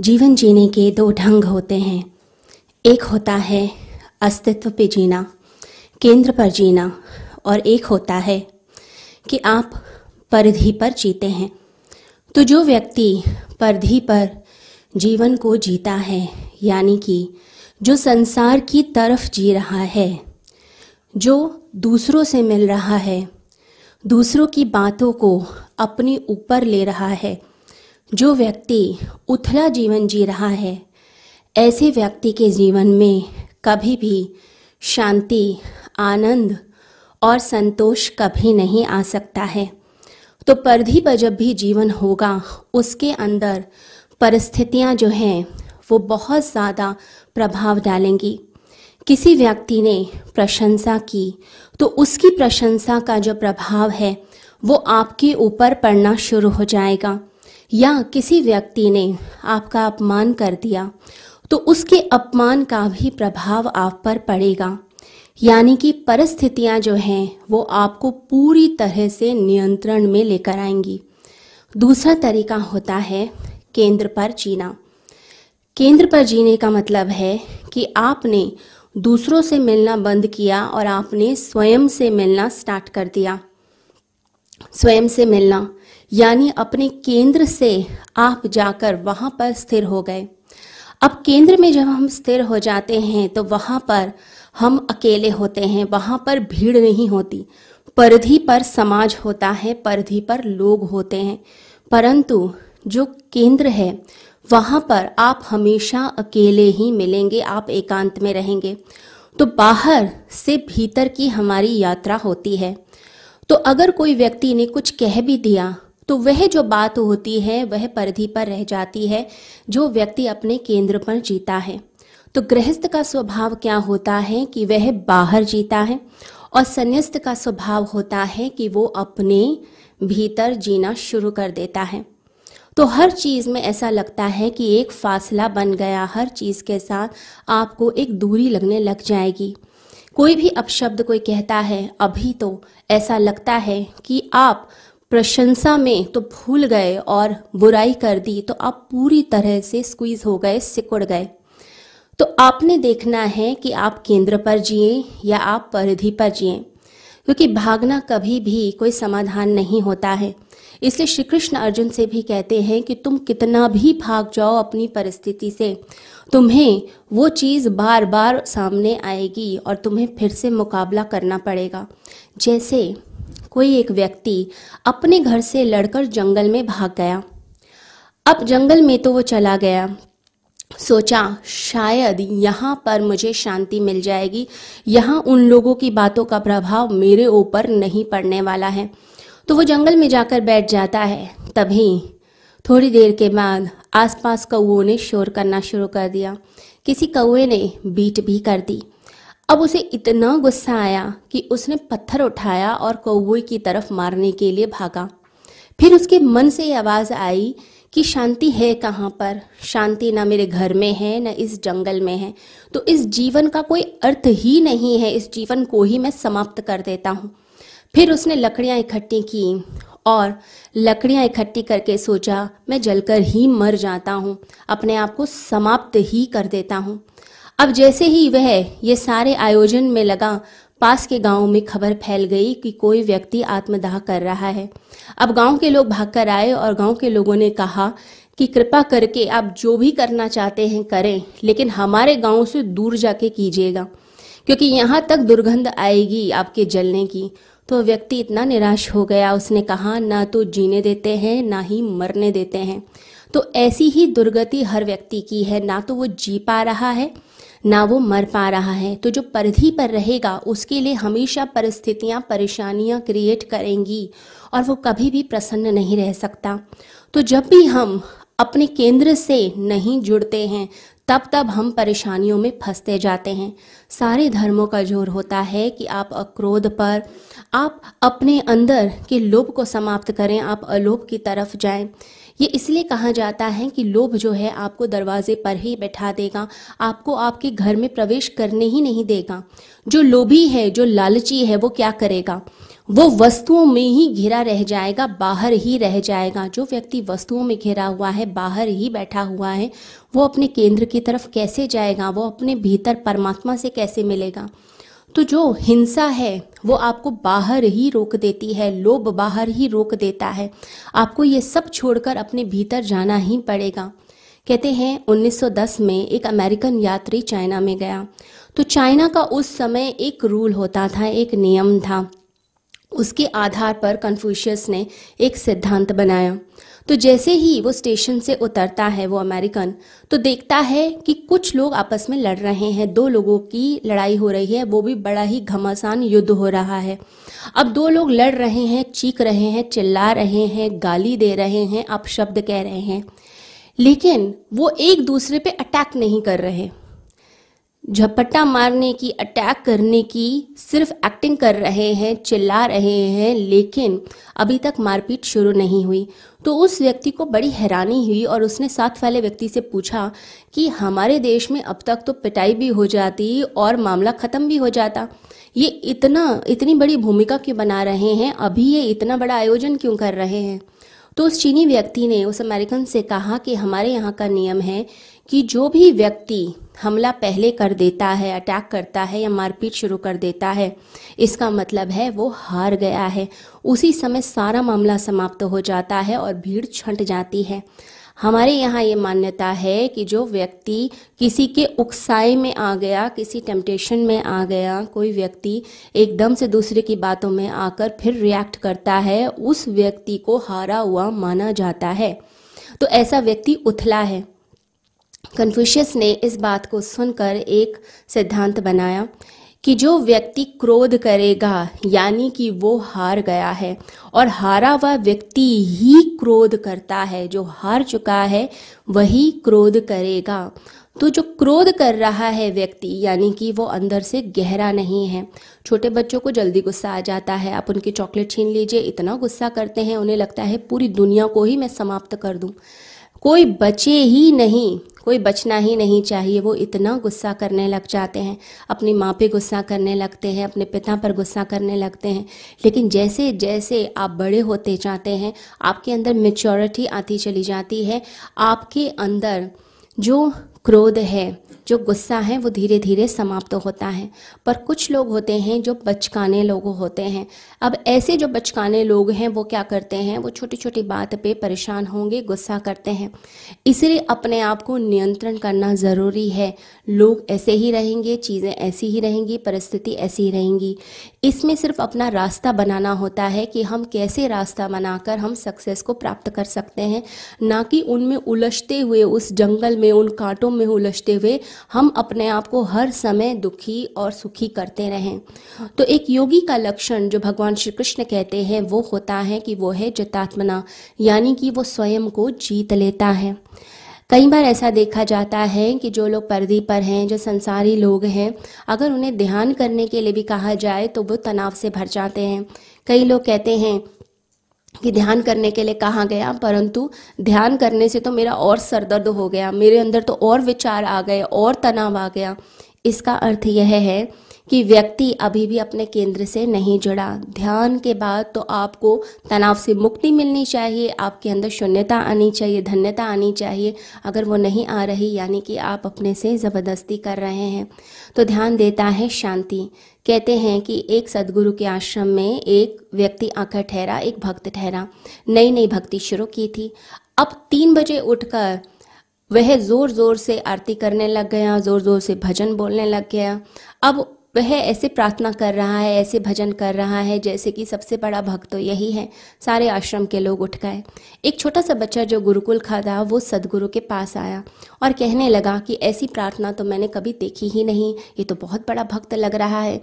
जीवन जीने के दो ढंग होते हैं। एक होता है अस्तित्व पे जीना, केंद्र पर जीना, और एक होता है कि आप परिधि पर जीते हैं। तो जो व्यक्ति परिधि पर जीवन को जीता है, यानी कि जो संसार की तरफ़ जी रहा है, जो दूसरों से मिल रहा है, दूसरों की बातों को अपने ऊपर ले रहा है जो व्यक्ति उथला जीवन जी रहा है, ऐसे व्यक्ति के जीवन में कभी भी शांति, आनंद और संतोष कभी नहीं आ सकता है। तो परिधि पर जब भी जीवन होगा, उसके अंदर परिस्थितियाँ जो हैं, वो बहुत ज़्यादा प्रभाव डालेंगी। किसी व्यक्ति ने प्रशंसा की तो उसकी प्रशंसा का जो प्रभाव है, वो आपके ऊपर पड़ना शुरू हो जाएगा। या किसी व्यक्ति ने आपका अपमान कर दिया तो उसके अपमान का भी प्रभाव आप पर पड़ेगा। यानी कि परिस्थितियाँ जो हैं, वो आपको पूरी तरह से नियंत्रण में लेकर आएँगी। दूसरा तरीका होता है केंद्र पर जीना। केंद्र पर जीने का मतलब है कि आपने दूसरों से मिलना बंद किया और आपने स्वयं से मिलना स्टार्ट कर दिया। स्वयं से मिलना, यानी अपने केंद्र से आप जाकर वहाँ पर स्थिर हो गए। अब केंद्र में जब हम स्थिर हो जाते हैं तो वहाँ पर हम अकेले होते हैं, वहाँ पर भीड़ नहीं होती। परिधि पर समाज होता है, परिधि पर लोग होते हैं। परंतु जो केंद्र है, वहाँ पर आप हमेशा अकेले ही मिलेंगे, आप एकांत में रहेंगे। तो बाहर से भीतर की हमारी यात्रा होती है। तो अगर कोई व्यक्ति ने कुछ कह भी दिया तो वह जो बात होती है, वह परिधि पर रह जाती है, जो व्यक्ति अपने केंद्र पर जीता है। तो गृहस्थ का स्वभाव क्या होता है कि वह बाहर जीता है, और संन्यास्त का स्वभाव होता है कि वो अपने भीतर जीना शुरू कर देता है। तो हर चीज़ में ऐसा लगता है कि एक फासला बन गया, हर चीज़ के साथ आपको एक दूरी लगने लग जाएगी। कोई भी अपशब्द कोई कहता है, अभी तो ऐसा लगता है कि आप प्रशंसा में तो भूल गए और बुराई कर दी तो आप पूरी तरह से स्क्वीज हो गए, सिकुड़ गए। तो आपने देखना है कि आप केंद्र पर जिए या आप परिधि पर जिए, क्योंकि भागना कभी भी कोई समाधान नहीं होता है। इसलिए श्री कृष्ण अर्जुन से भी कहते हैं कि तुम कितना भी भाग जाओ अपनी परिस्थिति से, तुम्हें वो चीज़ बार बार सामने आएगी और तुम्हें फिर से मुकाबला करना पड़ेगा। जैसे कोई एक व्यक्ति अपने घर से लड़कर जंगल में भाग गया। अब जंगल में तो वो चला गया। सोचा, शायद यहाँ पर मुझे शांति मिल जाएगी। यहाँ उन लोगों की बातों का प्रभाव मेरे ऊपर नहीं पड़ने वाला है। तो वो जंगल में जाकर बैठ जाता है। तभी थोड़ी देर के बाद आसपास कौओं ने शोर करना शुरू कर दिया। किसी कौए ने बीट भी कर दी। अब उसे इतना गुस्सा आया कि उसने पत्थर उठाया और कौए की तरफ़ मारने के लिए भागा। फिर उसके मन से ये आवाज़ आई कि शांति है कहाँ पर? शांति ना मेरे घर में है, ना इस जंगल में है। तो इस जीवन का कोई अर्थ ही नहीं है। इस जीवन को ही मैं समाप्त कर देता हूँ। फिर उसने लकड़ियाँ इकट्ठी की और लकड़ियाँ इकट्ठी करके सोचा, मैं जलकर ही मर जाता हूँ, अपने आप को समाप्त ही कर देता हूँ। अब जैसे ही वह ये सारे आयोजन में लगा, पास के गाँव में खबर फैल गई कि कोई व्यक्ति आत्मदाह कर रहा है। अब गाँव के लोग भागकर आए और गाँव के लोगों ने कहा कि कृपा करके आप जो भी करना चाहते हैं करें, लेकिन हमारे गाँव से दूर जाके कीजिएगा, क्योंकि यहाँ तक दुर्गंध आएगी आपके जलने की। तो व्यक्ति इतना निराश हो गया। उसने कहा, ना तो जीने देते हैं, ना ही मरने देते हैं। तो ऐसी ही दुर्गति हर व्यक्ति की है। ना तो वो जी पा रहा है, ना वो मर पा रहा है। तो जो परिधि पर रहेगा, उसके लिए हमेशा परिस्थितियाँ, परेशानियाँ क्रिएट करेंगी और वो कभी भी प्रसन्न नहीं रह सकता। तो जब भी हम अपने केंद्र से नहीं जुड़ते हैं तब तब हम परेशानियों में फंसते जाते हैं। सारे धर्मों का ज़ोर होता है कि आप अक्रोध पर, आप अपने अंदर के लोभ को समाप्त करें, आप अलोभ की तरफ़ जाएँ। ये इसलिए कहा जाता है कि लोभ जो है आपको दरवाजे पर ही बैठा देगा, आपको आपके घर में प्रवेश करने ही नहीं देगा। जो लोभी है, जो लालची है, वो क्या करेगा? वो वस्तुओं में ही घिरा रह जाएगा, बाहर ही रह जाएगा। जो व्यक्ति वस्तुओं में घिरा हुआ है, बाहर ही बैठा हुआ है, वो अपने केंद्र की तरफ़ कैसे जाएगा? वो अपने भीतर परमात्मा से कैसे मिलेगा? तो जो हिंसा है, वो आपको बाहर ही रोक देती है, लोभ बाहर ही रोक देता है। आपको ये सब छोड़कर अपने भीतर जाना ही पड़ेगा। कहते हैं 1910 में एक अमेरिकन यात्री चाइना में गया। तो चाइना का उस समय एक रूल होता था, एक नियम था। उसके आधार पर कन्फ्यूशियस ने एक सिद्धांत बनाया। तो जैसे ही वो स्टेशन से उतरता है वो अमेरिकन तो देखता है कि कुछ लोग आपस में लड़ रहे हैं। दो लोगों की लड़ाई हो रही है, वो भी बड़ा ही घमासान युद्ध हो रहा है। अब दो लोग लड़ रहे हैं, चीख रहे हैं, चिल्ला रहे हैं, गाली दे रहे हैं अपशब्द कह रहे हैं। लेकिन वो एक दूसरे पे अटैक नहीं कर रहे। झपट्टा मारने की अटैक करने की, सिर्फ़ एक्टिंग कर रहे हैं, चिल्ला रहे हैं, लेकिन अभी तक मारपीट शुरू नहीं हुई। तो उस व्यक्ति को बड़ी हैरानी हुई और उसने साथ वाले व्यक्ति से पूछा कि हमारे देश में अब तक तो पिटाई भी हो जाती और मामला ख़त्म भी हो जाता। ये इतना, इतनी बड़ी भूमिका क्यों बना रहे हैं? अभी ये इतना बड़ा आयोजन क्यों कर रहे हैं? तो उस चीनी व्यक्ति ने, उस अमेरिकन से कहा कि हमारे यहाँ का नियम है कि जो भी व्यक्ति हमला पहले कर देता है अटैक करता है या मारपीट शुरू कर देता है, इसका मतलब है वो हार गया है। उसी समय सारा मामला समाप्त हो जाता है और भीड़ छंट जाती है। हमारे यहाँ ये मान्यता है कि जो व्यक्ति किसी के उकसाए में आ गया, किसी टेम्पटेशन में आ गया, कोई व्यक्ति एकदम से दूसरे की बातों में आकर फिर रिएक्ट करता है, उस व्यक्ति को हारा हुआ माना जाता है। तो ऐसा व्यक्ति उथला है। कन्फ्यूशियस ने इस बात को सुनकर एक सिद्धांत बनाया कि जो व्यक्ति क्रोध करेगा, यानी कि वो हार गया है, और हारा हुआ व्यक्ति ही क्रोध करता है, जो हार चुका है, वही क्रोध करेगा। तो जो क्रोध कर रहा है व्यक्ति, यानी कि वो अंदर से गहरा नहीं है। छोटे बच्चों को जल्दी गुस्सा आ जाता है, आप उनकी चॉकलेट छीन लीजिए, इतना गुस्सा करते हैं, उन्हें लगता है पूरी दुनिया को ही मैं समाप्त कर दूँ। कोई बचे ही नहीं कोई बचना ही नहीं चाहिए, वो इतना गुस्सा करने लग जाते हैं, अपनी माँ पे गुस्सा करने लगते हैं, अपने पिता पर गुस्सा करने लगते हैं। लेकिन जैसे जैसे आप बड़े होते जाते हैं, आपके अंदर मेच्योरिटी आती चली जाती है, आपके अंदर जो क्रोध है जो गुस्सा है, वो धीरे धीरे समाप्त होता है। पर कुछ लोग होते हैं जो बचकाने लोग होते हैं। अब ऐसे जो बचकाने लोग हैं, वो क्या करते हैं? वो छोटी छोटी बात पे परेशान होंगे, गुस्सा करते हैं। इसलिए अपने आप को नियंत्रण करना ज़रूरी है। लोग ऐसे ही रहेंगे, चीज़ें ऐसी ही रहेंगी, परिस्थिति ऐसी ही रहेंगी। इसमें सिर्फ़ अपना रास्ता बनाना होता है कि हम कैसे रास्ता बनाकर हम सक्सेस को प्राप्त कर सकते हैं। ना कि उनमें उलझते हुए, उस जंगल में, उन कांटों में उलझते हुए हम अपने आप को हर समय दुखी और सुखी करते रहें। तो एक योगी का लक्षण जो भगवान श्री कृष्ण कहते हैं, वो होता है कि वो है जितात्मना यानी कि वो स्वयं को जीत लेता है। कई बार ऐसा देखा जाता है कि जो लोग पर्दी पर हैं, जो संसारी लोग हैं, अगर उन्हें ध्यान करने के लिए भी कहा जाए तो वो तनाव से भर जाते हैं। कई लोग कहते हैं कि ध्यान करने के लिए कहाँ गया, परंतु ध्यान करने से तो मेरा और सरदर्द हो गया, मेरे अंदर तो और विचार आ गए, और तनाव आ गया। इसका अर्थ यह है कि व्यक्ति अभी भी अपने केंद्र से नहीं जुड़ा। ध्यान के बाद तो आपको तनाव से मुक्ति मिलनी चाहिए, आपके अंदर शून्यता आनी चाहिए, धन्यता आनी चाहिए। अगर वो नहीं आ रही, यानी कि आप अपने से ज़बरदस्ती कर रहे हैं तो ध्यान देता है शांति। कहते हैं कि एक सदगुरु के आश्रम में एक व्यक्ति आकर ठहरा, एक भक्त ठहरा। नई नई भक्ति शुरू की थी। अब तीन बजे उठकर वह ज़ोर ज़ोर से आरती करने लग गया ज़ोर ज़ोर से भजन बोलने लग गया। अब वह ऐसे प्रार्थना कर रहा है, ऐसे भजन कर रहा है, जैसे कि सबसे बड़ा भक्त तो यही है। सारे आश्रम के लोग उठ गए। एक छोटा सा बच्चा जो गुरुकुल खा था, वो सदगुरु के पास आया और कहने लगा कि ऐसी प्रार्थना तो मैंने कभी देखी ही नहीं। ये तो बहुत बड़ा भक्त लग रहा है।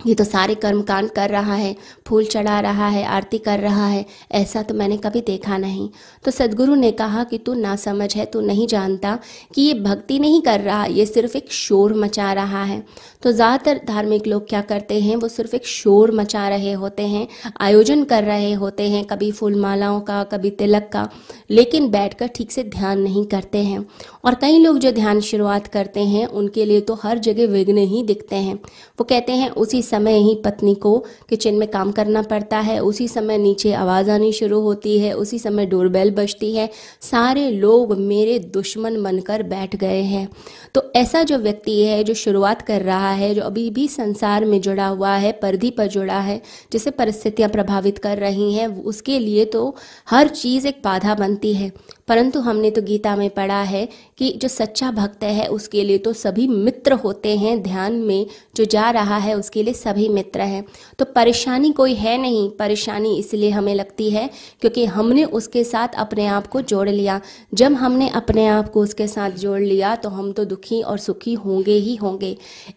ये तो सारे कर्म कांड कर रहा है, फूल चढ़ा रहा है, आरती कर रहा है, ऐसा तो मैंने कभी देखा नहीं। तो सदगुरु ने कहा कि तू ना समझ है, तू नहीं जानता कि ये भक्ति नहीं कर रहा, ये सिर्फ़ एक शोर मचा रहा है। तो ज़्यादातर धार्मिक लोग क्या करते हैं, वो सिर्फ़ एक शोर मचा रहे होते हैं, आयोजन कर रहे होते हैं, कभी फूल मालाओं का, कभी तिलक का, लेकिन बैठकर ठीक से ध्यान नहीं करते हैं। और कई लोग जो ध्यान शुरुआत करते हैं, उनके लिए तो हर जगह विघ्न ही दिखते हैं। वो कहते हैं, उसी समय ही पत्नी को किचन में काम करना पड़ता है। उसी समय नीचे आवाज़ आनी शुरू होती है। उसी समय डोरबेल बजती है। सारे लोग मेरे दुश्मन बनकर बैठ गए हैं। तो ऐसा जो व्यक्ति है, जो शुरुआत कर रहा है, जो अभी भी संसार में जुड़ा हुआ है, परिधि पर जुड़ा है, जिसे परिस्थितियाँ प्रभावित कर रही हैं, उसके लिए तो हर चीज़ एक बाधा बनती है। परंतु हमने तो गीता में पढ़ा है कि जो सच्चा भक्त है, उसके लिए तो सभी मित्र होते हैं ध्यान में, जो जा रहा है उसके लिए सभी मित्र हैं। तो परेशानी कोई है नहीं, परेशानी इसलिए हमें लगती है क्योंकि हमने उसके साथ अपने आप को जोड़ लिया। जब हमने अपने आप को उसके साथ जोड़ लिया तो हम तो दुखी और सुखी होंगे ही होंगे।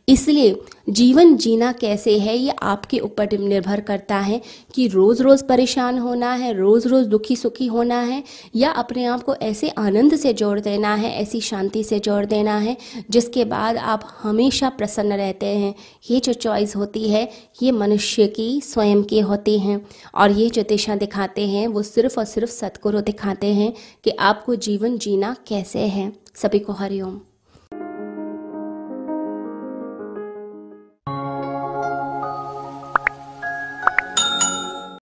इसलिए जीवन जीना कैसे है, ये आपके ऊपर निर्भर करता है कि रोज़ रोज़ परेशान होना है रोज़ रोज़ दुखी सुखी होना है, या अपने आप को ऐसे आनंद से जोड़ देना है, ऐसी शांति से जोड़ देना है, जिसके बाद आप हमेशा प्रसन्न रहते हैं। ये जो चॉइस होती है, ये मनुष्य की स्वयं की होती हैं। और ये जो दिशा दिखाते हैं, वो सिर्फ़ और सिर्फ़ सतगुरु दिखाते हैं कि आपको जीवन जीना कैसे है। सभी को हरिओम।